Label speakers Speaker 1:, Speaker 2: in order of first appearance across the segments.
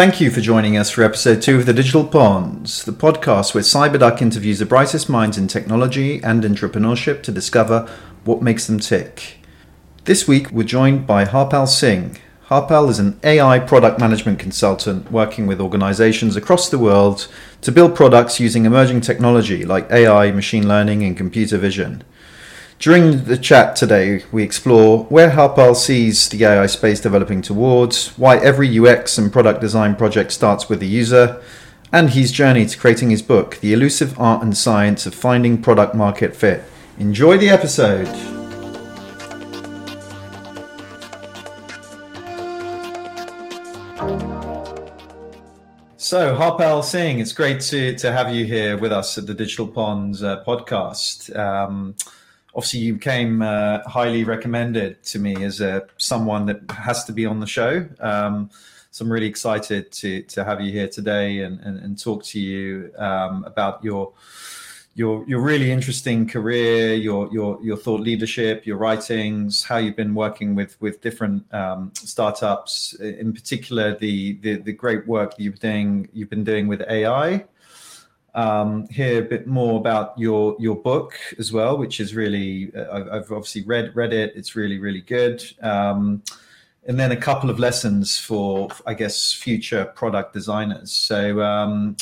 Speaker 1: Thank you for joining us for episode two of The Digital Ponds, the podcast where Cyberduck interviews the brightest minds in technology and entrepreneurship to discover what makes them tick. This week, we're joined by Harpal Singh. Harpal is an AI product management consultant working with organizations across the world to build products using emerging technology like AI, machine learning, and computer vision. During the chat today, we explore where Harpal sees the AI space developing towards, why every UX and product design project starts with the user, and his journey to creating his book, The Elusive Art and Science of Finding Product Market Fit. Enjoy the episode! So, Harpal Singh, it's great to, to have you here with us at the Digital Ponds uh, podcast. Um, obviously you came uh, highly recommended to me as a someone that has to be on the show. Um, so I'm really excited to to have you here today and and, and talk to you um, about your your your really interesting career, your your your thought leadership, your writings, how you've been working with with different um, startups, in particular the, the the great work you've doing you've been doing with AI um, hear a bit more about your your book as well, which is really uh, I've, obviously read read it. It's really really good. Um, and then a couple of lessons for I guess future product designers. So. Um,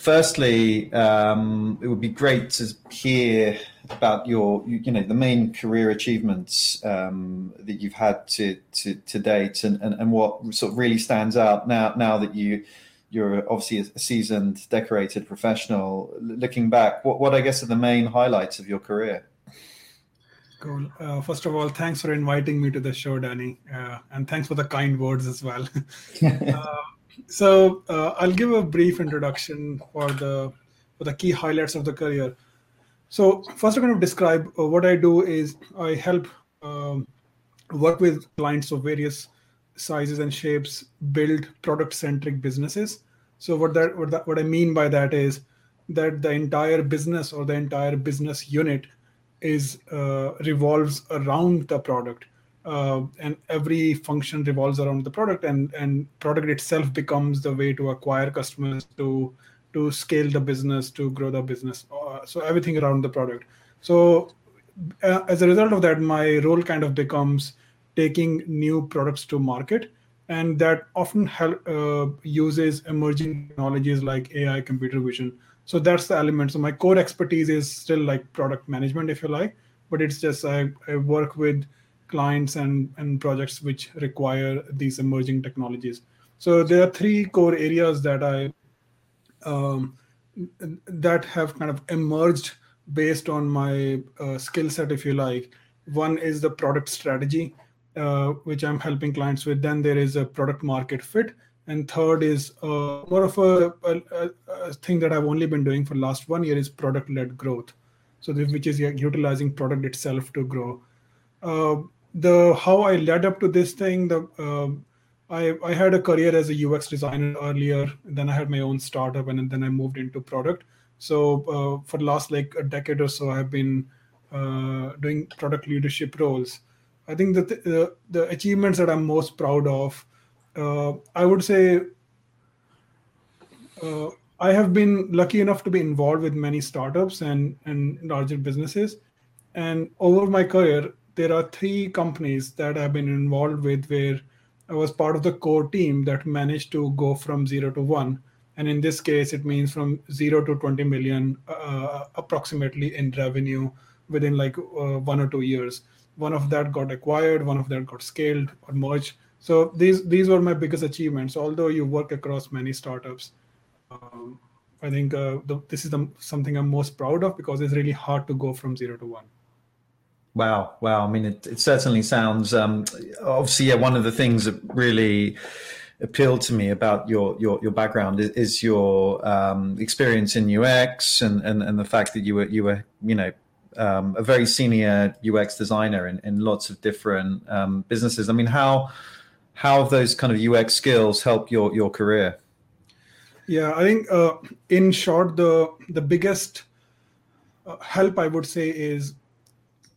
Speaker 1: firstly, um, it would be great to hear about your, you know, the main career achievements um, that you've had to, to, to date, and, and, and what sort of really stands out now now that you you're obviously a seasoned, decorated professional. Looking back, what, what I guess are the main highlights of your career?
Speaker 2: Cool. Uh, first of all, thanks for inviting me to the show, Danny, uh, and thanks for the kind words as well. uh, so uh, I'll give a brief introduction for the for the key highlights of the career. So first, I'm going to describe uh, what I do. Is I help um, work with clients of various sizes and shapes build product centric businesses. So what that what that what i mean by that is that the entire business or the entire business unit is uh, revolves around the product uh, and every function revolves around the product and and product itself becomes the way to acquire customers to to scale the business to grow the business uh, so everything around the product. So uh, as a result of that my role kind of becomes taking new products to market. And that often help, uh, uses emerging technologies like ai computer vision. So that's the element. So my core expertise is still like product management if you like. But it's just i, I work with clients and, and projects which require these emerging technologies. So there are three core areas that i um, that have kind of emerged based on my uh, skill set if you like. One is the product strategy uh, which I'm helping clients with. Then there is a product market fit, and third is uh, more of a, a, a, thing that I've only been doing for last one year is product led growth. So this, which is utilizing product itself to grow. Uh, the how I led up to this thing, the um, I, I had a career as a UX designer earlier. Then I had my own startup, and then I moved into product. So uh, for the last like a decade or so, I've been uh, doing product leadership roles. I think that the, the achievements that I'm most proud of, uh, I would say, uh, I have been lucky enough to be involved with many startups and and larger businesses, and over my career, there are three companies that I've been involved with where I was part of the core team that managed to go from zero to one. And in this case, it means from zero to 20 million uh, approximately in revenue within like uh, one or two years one of that got acquired one of that got scaled or merged. So these these were my biggest achievements although you work across many startups. Um, i think uh, the, this is the, something i'm most proud of because it's really hard to go from zero to one.
Speaker 1: Wow wow. I mean it, it certainly sounds um, obviously yeah one of the things that really appealed to me about your your, your background is, is your um, experience in ux and, and and the fact that you were you were you know um, a very senior UX designer in, in lots of different um, businesses. I mean, how how have those kind of UX skills help your your career?
Speaker 2: Yeah, I think uh, in short, the the biggest uh, help I would say is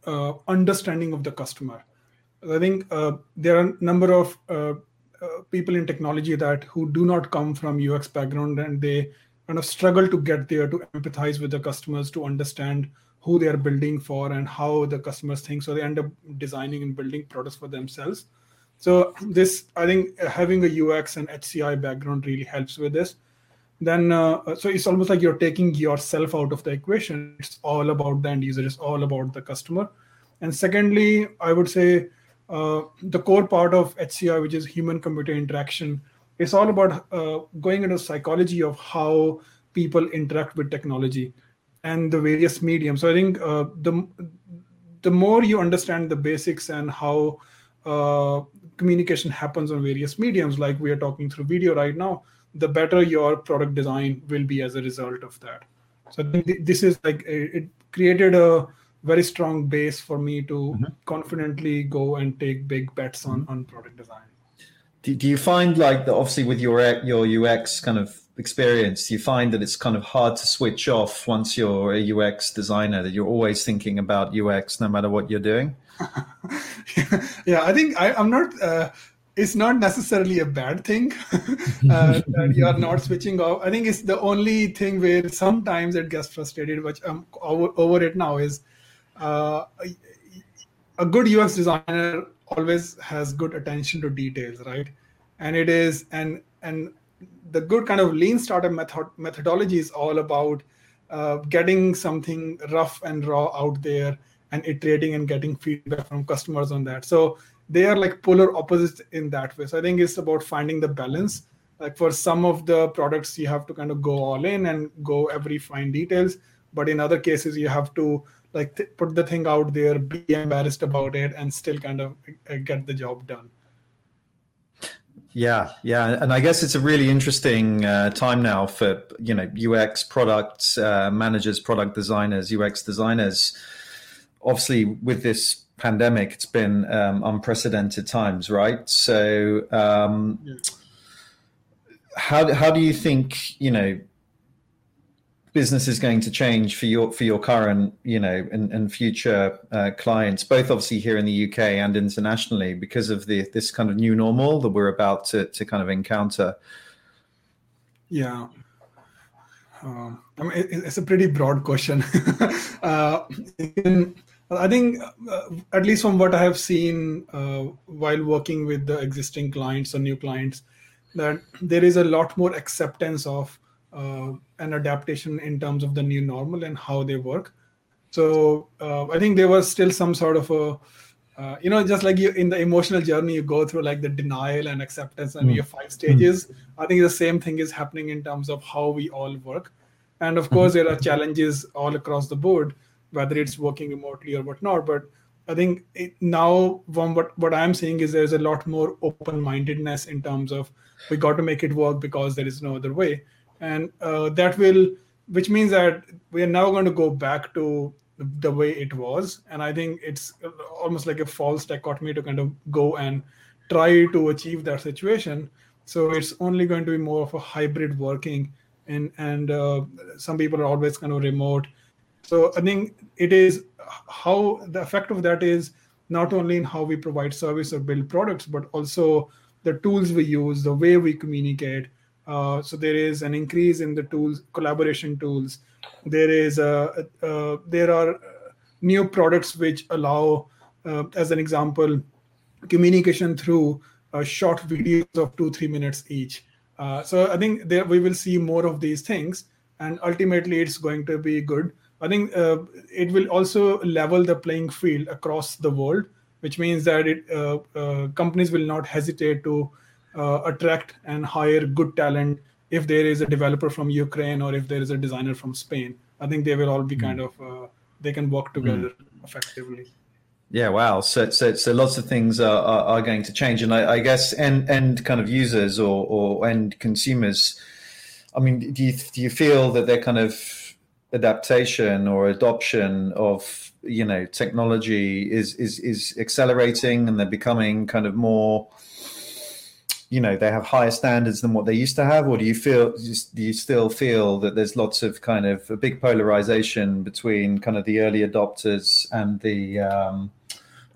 Speaker 2: uh, understanding of the customer. I think uh, there are a number of uh, uh, people in technology that who do not come from UX background and they kind of struggle to get there to empathize with the customers to understand who they are building for and how the customers think. So they end up designing and building products for themselves. So this, I think, having a UX and HCI background really helps with this. Then, uh, so it's almost like you're taking yourself out of the equation. It's all about the end user. It's all about the customer. And secondly, I would say uh, the core part of HCI, which is human-computer interaction, is all about uh, going into psychology of how people interact with technology and the various mediums. So I think uh, the the more you understand the basics and how uh, communication happens on various mediums, like we are talking through video right now, the better your product design will be as a result of that. So this is like it created a very strong base for me to mm-hmm. confidently go and take big bets on on product design.
Speaker 1: Do, do you find like that? Obviously, with your your UX kind of experience, do you find that it's kind of hard to switch off once you're a UX designer. That you're always thinking about UX no matter what you're doing.
Speaker 2: yeah, I think I, am not. Uh, it's not necessarily a bad thing uh, that you are not switching off. I think it's the only thing where sometimes it gets frustrated, which I'm over, over it now. Is uh, a good UX designer always has good attention to details, right? And it is and and the good kind of lean startup method methodology is all about uh, getting something rough and raw out there and iterating and getting feedback from customers on that. So they are like polar opposites in that way. So I think it's about finding the balance. Like for some of the products, you have to kind of go all in and go every fine details. But in other cases, you have to like th- put the thing out there, be embarrassed about it, and still kind of uh, get the job done.
Speaker 1: Yeah, yeah, and I guess it's a really interesting uh, time now for you know UX product uh, managers, product designers, UX designers. Obviously, with this pandemic, it's been um, unprecedented times, right? So, um, yeah. how how do you think you know business is going to change for your for your current you know and, and future uh, clients both obviously here in the uk and internationally because of the this kind of new normal that we're about to, to kind of encounter.
Speaker 2: Yeah. Um, I mean, it, it's a pretty broad question. Uh, in, i think uh, at least from what i have seen uh, while working with the existing clients or new clients that there is a lot more acceptance of an adaptation in terms of the new normal and how they work. So uh, I think there was still some sort of a, uh, you know, just like you in the emotional journey, you go through like the denial and acceptance and mm. your five stages. Mm. I think the same thing is happening in terms of how we all work. And of course, there are challenges all across the board, whether it's working remotely or whatnot. But I think it, now, from what, what I'm seeing is there's a lot more open mindedness in terms of we got to make it work because there is no other way and uh, that will which means that we are now going to go back to the way it was. And i think it's almost like a false dichotomy to kind of go and try to achieve that situation. So it's only going to be more of a hybrid working and and uh, some people are always kind of remote. So i think it is how the effect of that is not only in how we provide service or build products but also the tools we use the way we communicate uh, so there is an increase in the tools, collaboration tools. There is a, a, there are new products which allow, uh, as an example, communication through uh, short videos of two three minutes each. Uh, so I think there we will see more of these things, and ultimately it's going to be good. I think uh, it will also level the playing field across the world, which means that it, companies will not hesitate to uh, attract and hire good talent if there is a developer from Ukraine or if there is a designer from Spain. I think they will all be kind of uh, they can work together mm. effectively.
Speaker 1: Yeah, wow. So, so, so lots of things are, are, are going to change, and I, I, guess end end kind of users or, or end consumers. I mean, do you do you feel that they're kind of adaptation or adoption of you know technology is is is accelerating and they're becoming kind of more you know they have higher standards than what they used to have or do you feel do you still feel that there's lots of kind of a big polarization between kind of the early adopters and the um,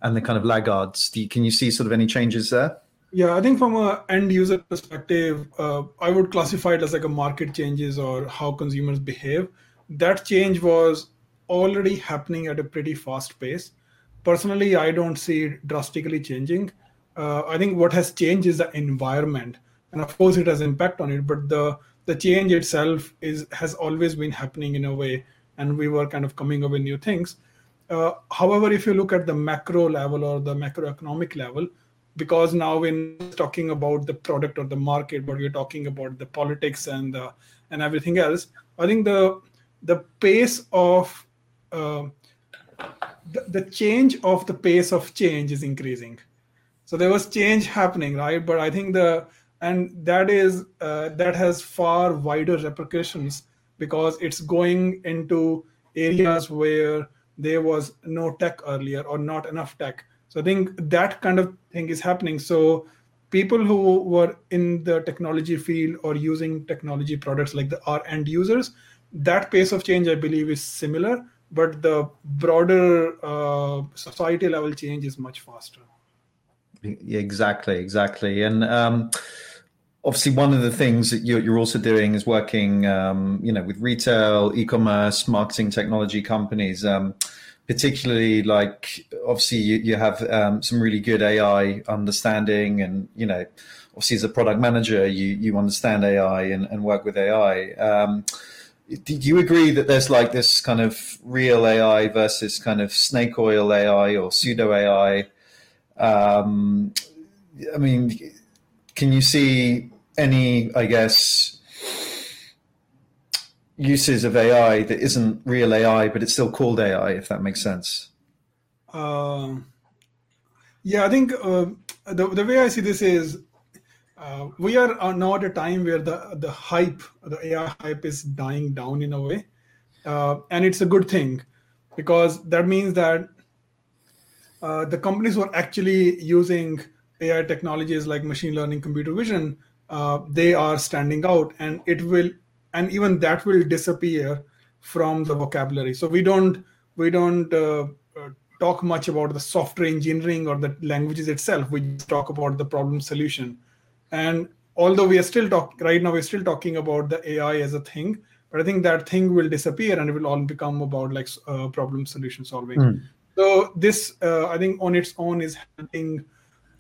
Speaker 1: and the kind of laggards you, can you see sort of any changes there
Speaker 2: Yeah, I think from a end user perspective, uh, I would classify it as like a market changes or how consumers behave. That change was already happening at a pretty fast pace. Personally, I don't see it drastically changing. Uh, I think what has changed is the environment, and of course, it has impact on it. But the the change itself is has always been happening in a way, and we were kind of coming up with new things. Uh, however, if you look at the macro level or the macroeconomic level, because now we're talking about the product or the market, but we're talking about the politics and the, and everything else. I think the the pace of uh, the, the change of the pace of change is increasing. So there was change happening, right? But I think the and that is uh, that has far wider repercussions because it's going into areas where there was no tech earlier or not enough tech so I think that kind of thing is happening. So people who were in the technology field or using technology products like the our end users, that pace of change I believe is similar, but the broader uh, society level change is much faster.
Speaker 1: Exactly, exactly, and. Um, obviously one of the things that you're, also doing is working um, you know with retail e-commerce marketing technology companies um, particularly like obviously you, you have um, some really good AI understanding and you know obviously as a product manager you you understand AI and, and work with AI. Um, do you agree that there's like this kind of real AI versus kind of snake oil AI or pseudo AI? Um, I mean, can you see any, I guess, uses of AI that isn't real AI, but it's still called AI, if that makes sense.
Speaker 2: Uh, yeah, I think uh, the, the way I see this is uh, we are now at a time where the, the hype, the AI hype is dying down in a way. Uh, and it's a good thing because that means that uh, the companies who are actually using AI technologies like machine learning, computer vision, uh, they are standing out and it will and even that will disappear from the vocabulary. So we don't we don't uh, uh, talk much about the software engineering or the languages itself. We talk about the problem solution. And although we are still talking right now we're still talking about the ai as a thing but i think that thing will disappear and it will all become about like uh, problem solution solving. Mm. So this uh, i think on its own is helping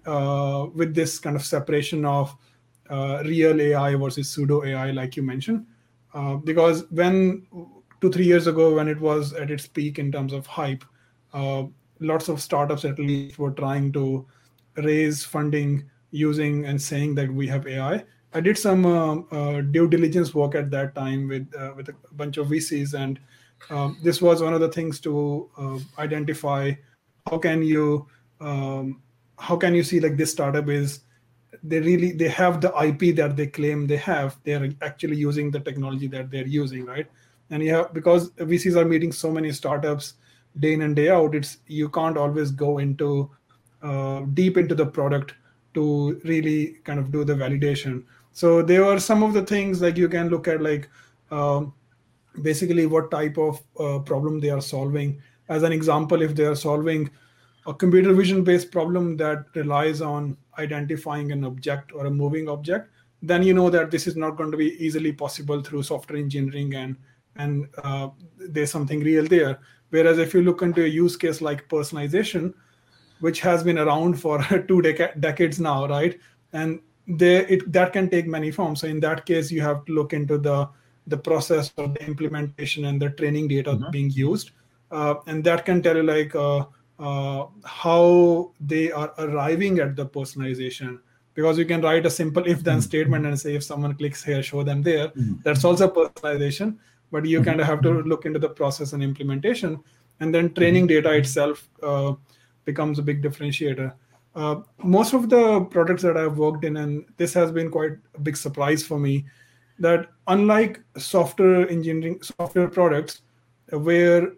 Speaker 2: uh, with this kind of separation of uh, real ai versus pseudo ai like you mentioned. Uh, because when two three years ago when it was at its peak in terms of hype uh, lots of startups at least were trying to raise funding using and saying that we have ai i. Did some uh, due diligence work at that time with with a bunch of vcs and um, this was one of the things to identify how can you um, how can you see like this startup is they really they have the ip that they claim they have. They're actually using the technology that they're using right? And yeah because vcs are meeting so many startups day in and day out it's you can't always go into uh, deep into the product to really kind of do the validation. So there are some of the things like you can look at like um, basically what type of uh, problem they are solving as an example if they are solving a computer vision based problem that relies on identifying an object or a moving object, then you know that this is not going to be easily possible through software engineering and and uh, there's something real there. Whereas if you look into a use case like personalization, which has been around for two dec- decades now, right? And there it that can take many forms. So in that case, you have to look into the the process of the implementation and the training data mm-hmm. being used, uh, and that can tell you like. Uh, uh, how they are arriving at the personalization because you can write a simple if then mm-hmm. statement and say if someone clicks here show them there mm-hmm. that's also personalization but you mm-hmm. kind of have to look into the process and implementation and then training mm-hmm. data itself uh, becomes a big differentiator uh, most of the products that i've worked in and this has been quite a big surprise for me that unlike software engineering software products where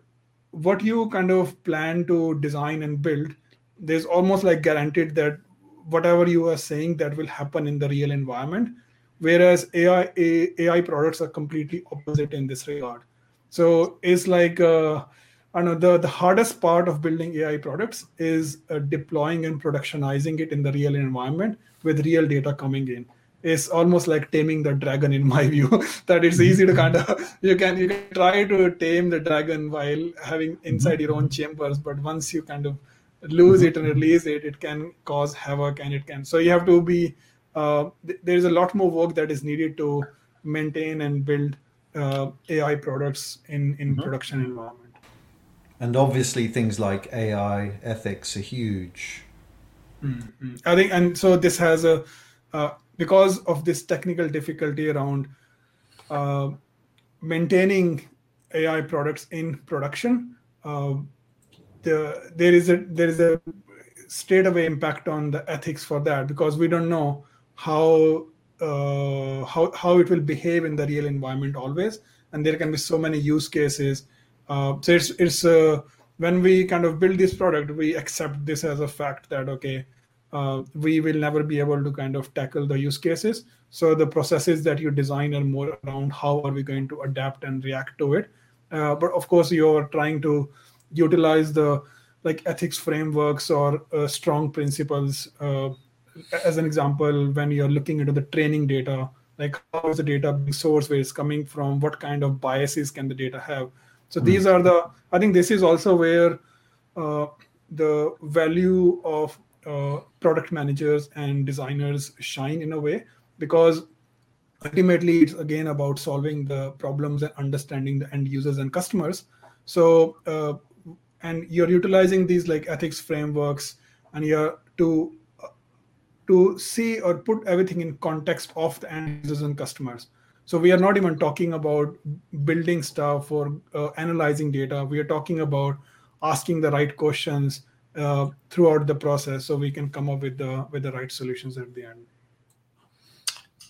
Speaker 2: what you kind of plan to design and build, there's almost like guaranteed that whatever you are saying that will happen in the real environment. Whereas AI AI products are completely opposite in this regard. So it's like uh, I know the the hardest part of building AI products is uh, deploying and productionizing it in the real environment with real data coming in is almost like taming the dragon in my view that it's easy to kind of you can you can try to tame the dragon while having inside your own chambers but once you kind of lose it and release it it can cause havoc and it can so you have to be uh, th- there's a lot more work that is needed to maintain and build uh, ai products in in mm-hmm. production environment
Speaker 1: and obviously things like ai ethics are huge
Speaker 2: mm-hmm. i think and so this has a uh, because of this technical difficulty around uh, maintaining AI products in production, uh, the, there is a there is a straight away impact on the ethics for that because we don't know how uh, how how it will behave in the real environment always, and there can be so many use cases. Uh, so it's it's uh, when we kind of build this product, we accept this as a fact that okay, uh, we will never be able to kind of tackle the use cases. So the processes that you design are more around how are we going to adapt and react to it. Uh, but of course, you're trying to utilize the like ethics frameworks or uh, strong principles. Uh, as an example, when you're looking into the training data, like how is the data being sourced, where it's coming from, what kind of biases can the data have. So mm-hmm. these are the. I think this is also where uh, the value of uh, product managers and designers shine in a way because ultimately it's again about solving the problems and understanding the end users and customers. So uh, and you're utilizing these like ethics frameworks and you're to to see or put everything in context of the end users and customers. So we are not even talking about building stuff or uh, analyzing data. We are talking about asking the right questions uh, throughout the process so we can come up with the with the right solutions at the end.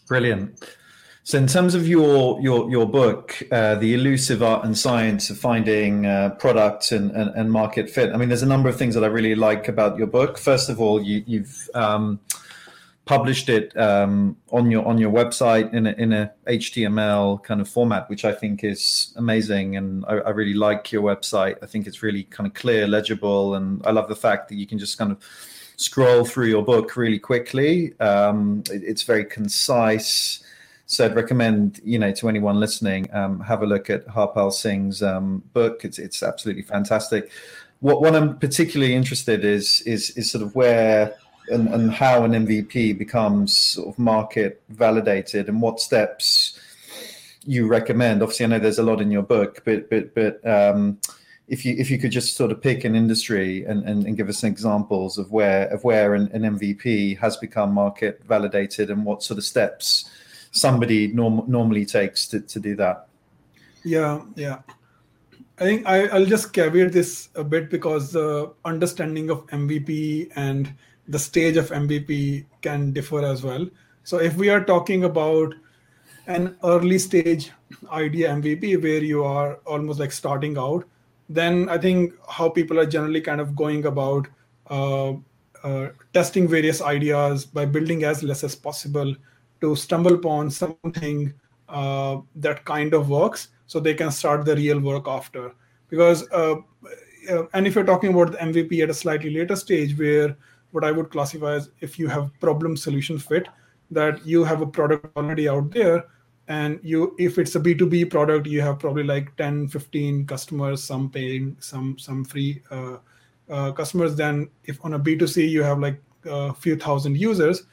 Speaker 1: Brilliant. So in terms of your your your book uh, the elusive art and science of finding uh, product and, and, and, market fit i mean there's a number of things that i really like about your book. First of all you, you've um, published it um, on your on your website in a, in a HTML kind of format, which I think is amazing, and I, I, really like your website. I think it's really kind of clear, legible, and I love the fact that you can just kind of scroll through your book really quickly. Um, it, it's very concise. So I'd recommend, you know, to anyone listening, um, have a look at Harpal Singh's um, book. It's it's absolutely fantastic. What what I'm particularly interested is is is sort of where and, and how an MVP becomes sort of market validated and what steps you recommend. Obviously, I know there's a lot in your book, but but but um, if you if you could just sort of pick an industry and, and, and give us some examples of where of where an, an, MVP has become market validated and what sort of steps somebody norm, normally takes to, to do that.
Speaker 2: Yeah, yeah. I think I, will just caveat this a bit because the understanding of MVP and the stage of MVP can differ as well. So if we are talking about an early stage idea MVP where you are almost like starting out, then I think how people are generally kind of going about uh, uh, testing various ideas by building as less as possible to stumble upon something uh, that kind of works so they can start the real work after. Because, uh, uh, and if you're talking about the MVP at a slightly later stage where what I would classify as if you have problem solution fit, that you have a product already out there and you if it's a b2b product you have probably like 10 15 customers some paying some some free uh, uh, customers. Then if on a b2c you have like a few thousand users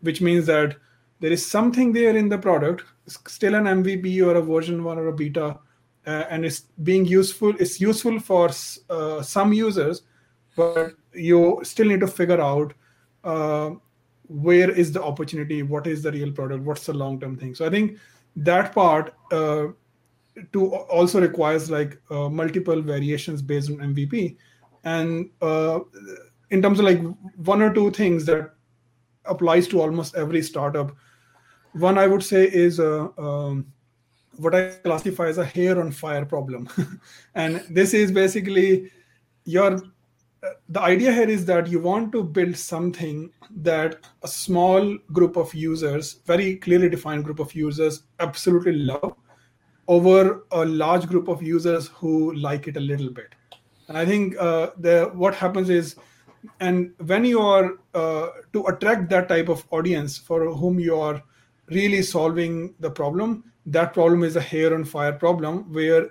Speaker 2: which means that there is something there in the product still an mvp or a version 1 or a beta uh, and it's being useful it's useful for uh, some users but you still need to figure out uh, where is the opportunity? What is the real product? What's the long term thing? So i think that part uh, to also requires like uh, multiple variations based on mvp and uh, in terms of like one or two things that applies to almost every startup. One i would say is uh, um, what i classify as a hair on fire problem. And this is basically your the idea here is that you want to build something that a small group of users, very clearly defined group of users, absolutely love over a large group of users who like it a little bit. And I think uh, the what happens is and when you are uh, to attract that type of audience for whom you are really solving the problem that problem is a hair on fire problem where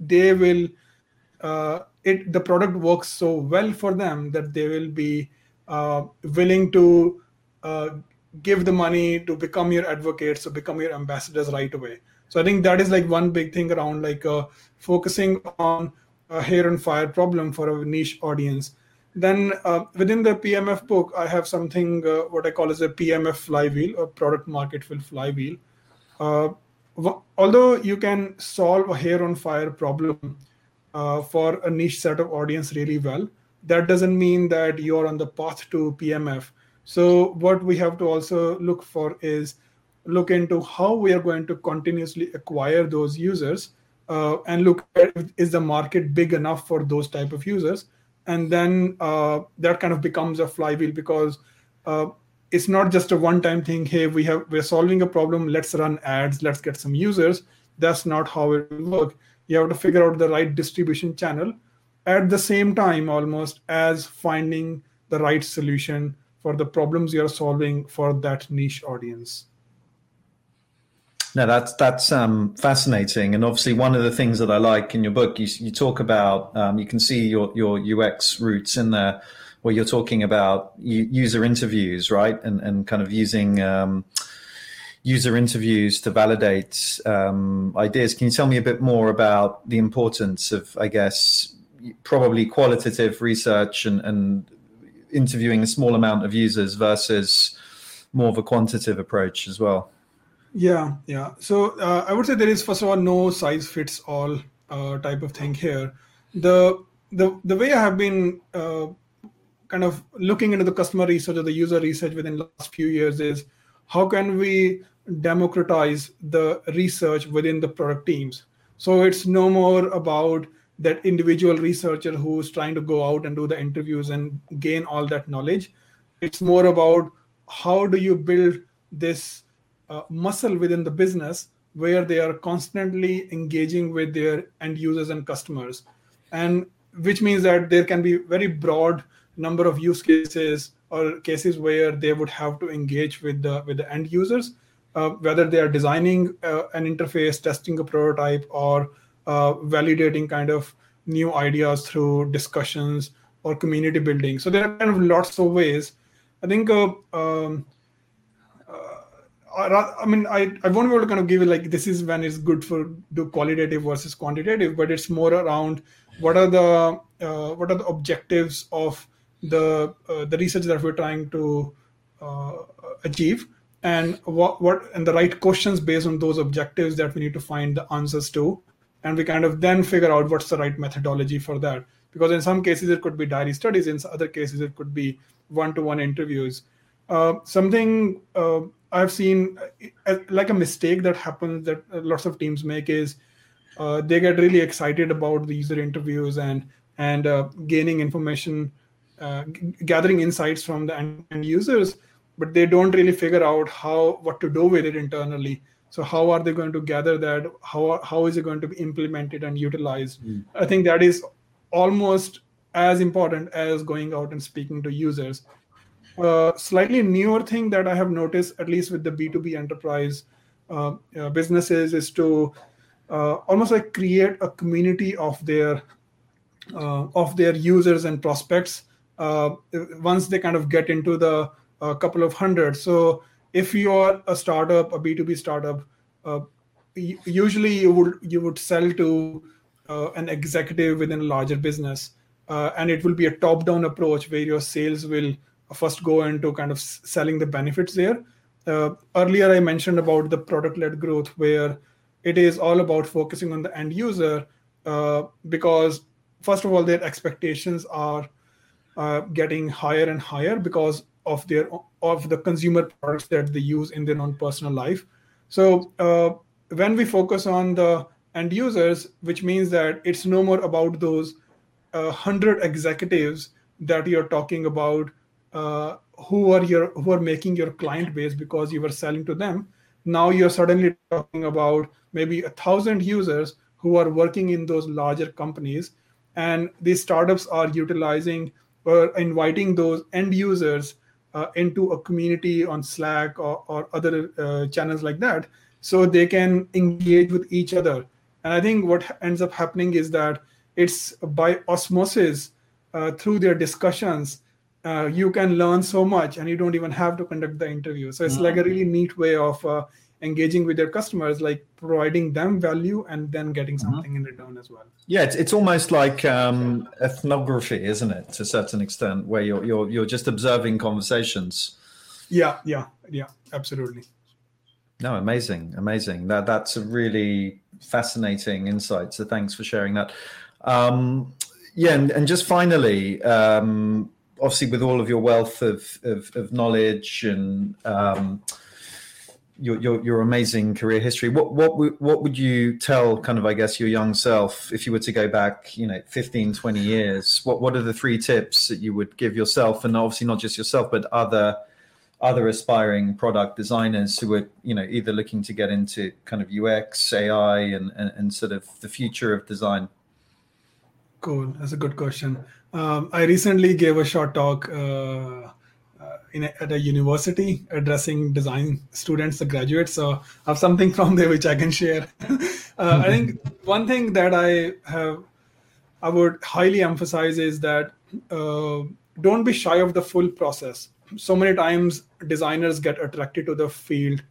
Speaker 2: they will uh, it the product works so well for them that they will be uh, willing to uh, give the money to become your advocates to become your ambassadors right away. So i think that is like one big thing around like uh, focusing on a hair on fire problem for a niche audience. Then uh, within the pmf book i have something uh, what i call as a pmf flywheel or product market fit flywheel. Although you can solve a hair on fire problem uh, for a niche set of audience really well. That doesn't mean that you're on the path to pmf so what we have to also look for is look into how we are going to continuously acquire those users uh, and look at is the market big enough for those type of users. And then uh, that kind of becomes a flywheel because uh, it's not just a one time thing. Hey we have we're solving a problem. Let's run ads. Let's get some users. That's not how it will work you have to figure out the right distribution channel at the same time almost as finding the right solution for the problems you're solving for that niche audience
Speaker 1: no that's that's um, fascinating and obviously one of the things that i like in your book you, you talk about um, you can see your your ux roots in there where you're talking about user interviews, right? And and kind of using um, user interviews to validate um, ideas. Can you tell me a bit more about the importance of, I guess, probably qualitative research and, and interviewing a small amount of users versus more of a quantitative approach as well?
Speaker 2: Yeah, yeah. So uh, I would say there is first of all no size fits all uh, type of thing here. The the the way I have been uh, kind of looking into the customer research or the user research within the last few years is how can we democratize the research within the product teams. So it's no more about that individual researcher who's trying to go out and do the interviews and gain all that knowledge. It's more about how do you build this uh, muscle within the business where they are constantly engaging with their end users and customers. And which means that there can be very broad number of use cases or cases where they would have to engage with the with the end users, uh, whether they are designing uh, an interface, testing a prototype, or uh, validating kind of new ideas through discussions or community building. So there are kind of lots of ways. I think. Uh, um, uh, I mean, I, I won't be able to kind of give you like this is when it's good for do qualitative versus quantitative, but it's more around what are the uh, what are the objectives of the the research that we're trying to achieve and what what and the right questions based on those objectives that we need to find the answers to. And we kind of then figure out what's the right methodology for that. Because in some cases it could be diary studies. In other cases it could be one-to-one interviews. Uh, something uh, i've seen uh, like a mistake that happens that lots of teams make is uh, they get really excited about the user interviews and and uh, gaining information uh, gathering insights from the end users but they don't really figure out how what to do with it internally. So how are they going to gather that? How how is it going to be implemented and utilized? Mm. i think that is almost as important as going out and speaking to users. Uh, slightly newer thing that i have noticed at least with the b2b enterprise uh, uh, businesses is to uh, almost like create a community of their uh, of their users and prospects. Uh, once they kind of get into the uh, couple of hundred. So if you're a startup, a B2B startup, uh, usually you would you would sell to uh, an executive within a larger business, uh, and it will be a top-down approach where your sales will first go into kind of selling the benefits there. Uh, earlier, I mentioned about the product-led growth, where it is all about focusing on the end user because first of all, their expectations are uh, getting higher and higher because of their of the consumer products that they use in their own personal life. So uh, when we focus on the end users, which means that it's no more about those uh, hundred executives that you're talking about uh, who are your who are making your client base because you were selling to them. Now you're suddenly talking about maybe a thousand users who are working in those larger companies, and these startups are utilizing we're inviting those end users uh, into a community on Slack or, or other uh, channels like that, so they can engage with each other. And I think what ends up happening is that it's by osmosis uh, through their discussions uh, you can learn so much and you don't even have to conduct the interview so it's mm-hmm. like a really neat way of uh, engaging with their customers like providing them value and then getting mm-hmm. something mm-hmm. in return as well.
Speaker 1: Yeah it's, it's almost like um, ethnography isn't it? To a certain extent where you're you're, you're just observing conversations.
Speaker 2: Yeah yeah yeah absolutely.
Speaker 1: No amazing amazing. That that's a really fascinating insight so thanks for sharing that. Um, yeah and, and just finally um, obviously with all of your wealth of of, of knowledge and um, your, your, your amazing career history, what what what would you tell kind of I guess your young self if you were to go back, you know, 15, 20 years? What what are the three tips that you would give yourself, and obviously not just yourself, but other other aspiring product designers who are you know either looking to get into kind of UX, AI, and and, and sort of the future of design?
Speaker 2: Cool, that's a good question. Um, I recently gave a short talk uh, uh, in a, at a university addressing design students, the graduates. So I have something from there which I can share. uh, I think one thing that I have, I would highly emphasize is that uh, don't be shy of the full process. So many times designers get attracted to the field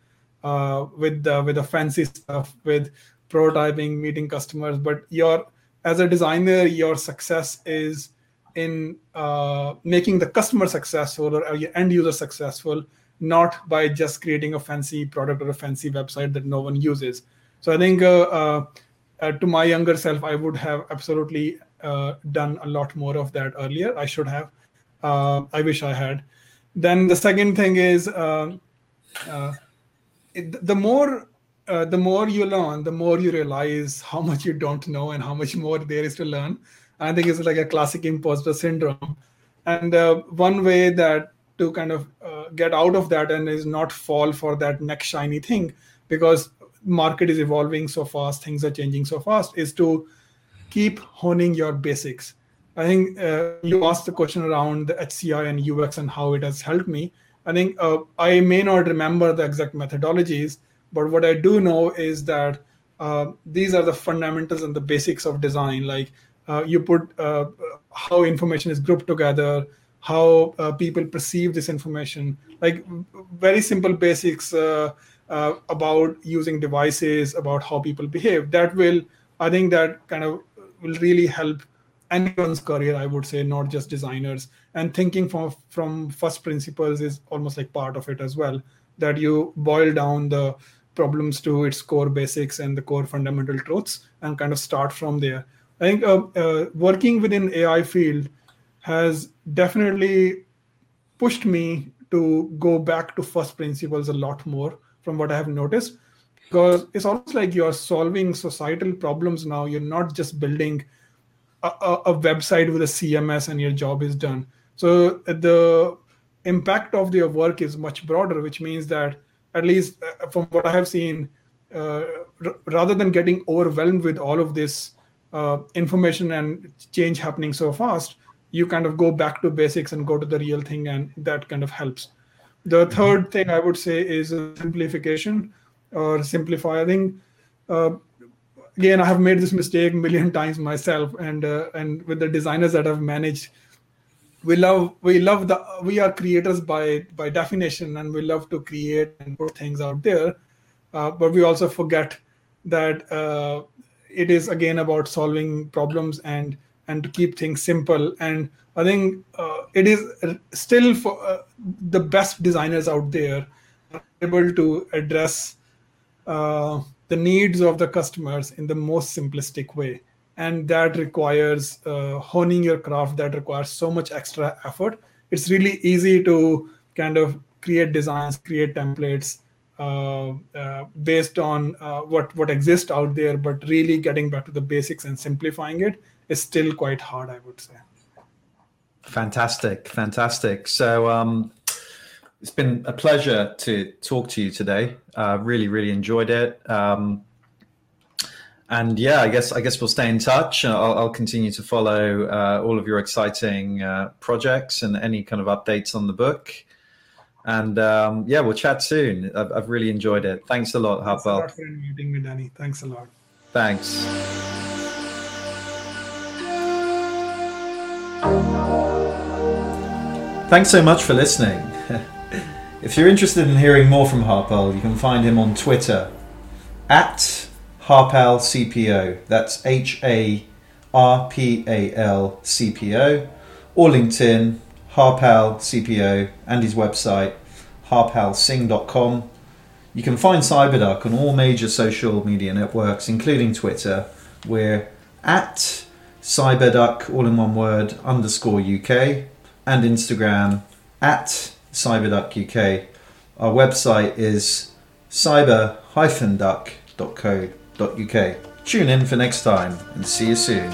Speaker 2: uh, with the with the fancy stuff, with prototyping, meeting customers, but your as a designer, your success is in uh, making the customer successful or your end user successful, not by just creating a fancy product or a fancy website that no one uses. So I think uh, uh, uh to my younger self, I would have absolutely uh, done a lot more of that earlier. I should have. Uh, I wish I had. Then the second thing is it, the more uh, the more you learn, the more you realize how much you don't know and how much more there is to learn. I think it's like a classic imposter syndrome. And uh, one way that to kind of uh, get out of that and is not fall for that next shiny thing, because market is evolving so fast, things are changing so fast, is to keep honing your basics. I think uh, you asked the question around the HCI and UX and how it has helped me. I think uh, I may not remember the exact methodologies, but what I do know is that uh, these are the fundamentals and the basics of design. Like you put uh, how information is grouped together how uh, people perceive this information. Like very simple basics uh, uh, about using devices about how people behave. That will i think that kind of will really help anyone's career i would say not just designers. And thinking from from first principles is almost like part of it as well that you boil down the problems to its core basics and the core fundamental truths and kind of start from there I think uh, uh, working within AI field has definitely pushed me to go back to first principles a lot more from what I have noticed because it's almost like you're solving societal problems now. You're not just building a, a, a website with a CMS and your job is done. So the impact of your work is much broader, which means that at least uh, from what I have seen, uh, r- rather than getting overwhelmed with all of this uh, information and change happening so fast, you kind of go back to basics and go to the real thing, and that kind of helps. The mm-hmm. third thing I would say is simplification or simplifying uh, again I have made this mistake a million times myself, and uh, and with the designers that I've managed, we love we love the we are creators by by definition, and we love to create and put things out there, uh, but we also forget that uh, it is again about solving problems and and to keep things simple. And i think uh, it is still for uh, the best designers out there able to address uh, the needs of the customers in the most simplistic way. And that requires uh, honing your craft. That requires so much extra effort. It's really easy to kind of create designs create templates based on uh, what what exists out there, but really getting back to the basics and simplifying it is still quite hard, I would say.
Speaker 1: Fantastic, fantastic. So um, it's been a pleasure to talk to you today. Uh, really, really enjoyed it. Um, and yeah, I guess I guess we'll stay in touch. I'll, I'll continue to follow uh, all of your exciting uh, projects and any kind of updates on the book. And um, yeah, we'll chat soon. I've, I've, really enjoyed it. Thanks a lot, Harpal. Thanks a lot
Speaker 2: for inviting me, Danny. Thanks a lot.
Speaker 1: Thanks. Thanks so much for listening. if you're interested in hearing more from Harpal, you can find him on Twitter at Harpal CPO. That's H A R P A L C P O. Or LinkedIn, Harpal CPO, and his website, harpalsingh.com. You can find Cyberduck on all major social media networks, including Twitter. We're at Cyberduck, all in one word, underscore UK, and Instagram at Cyberduck UK. Our website is cyber-duck.co.uk. Tune in for next time and see you soon.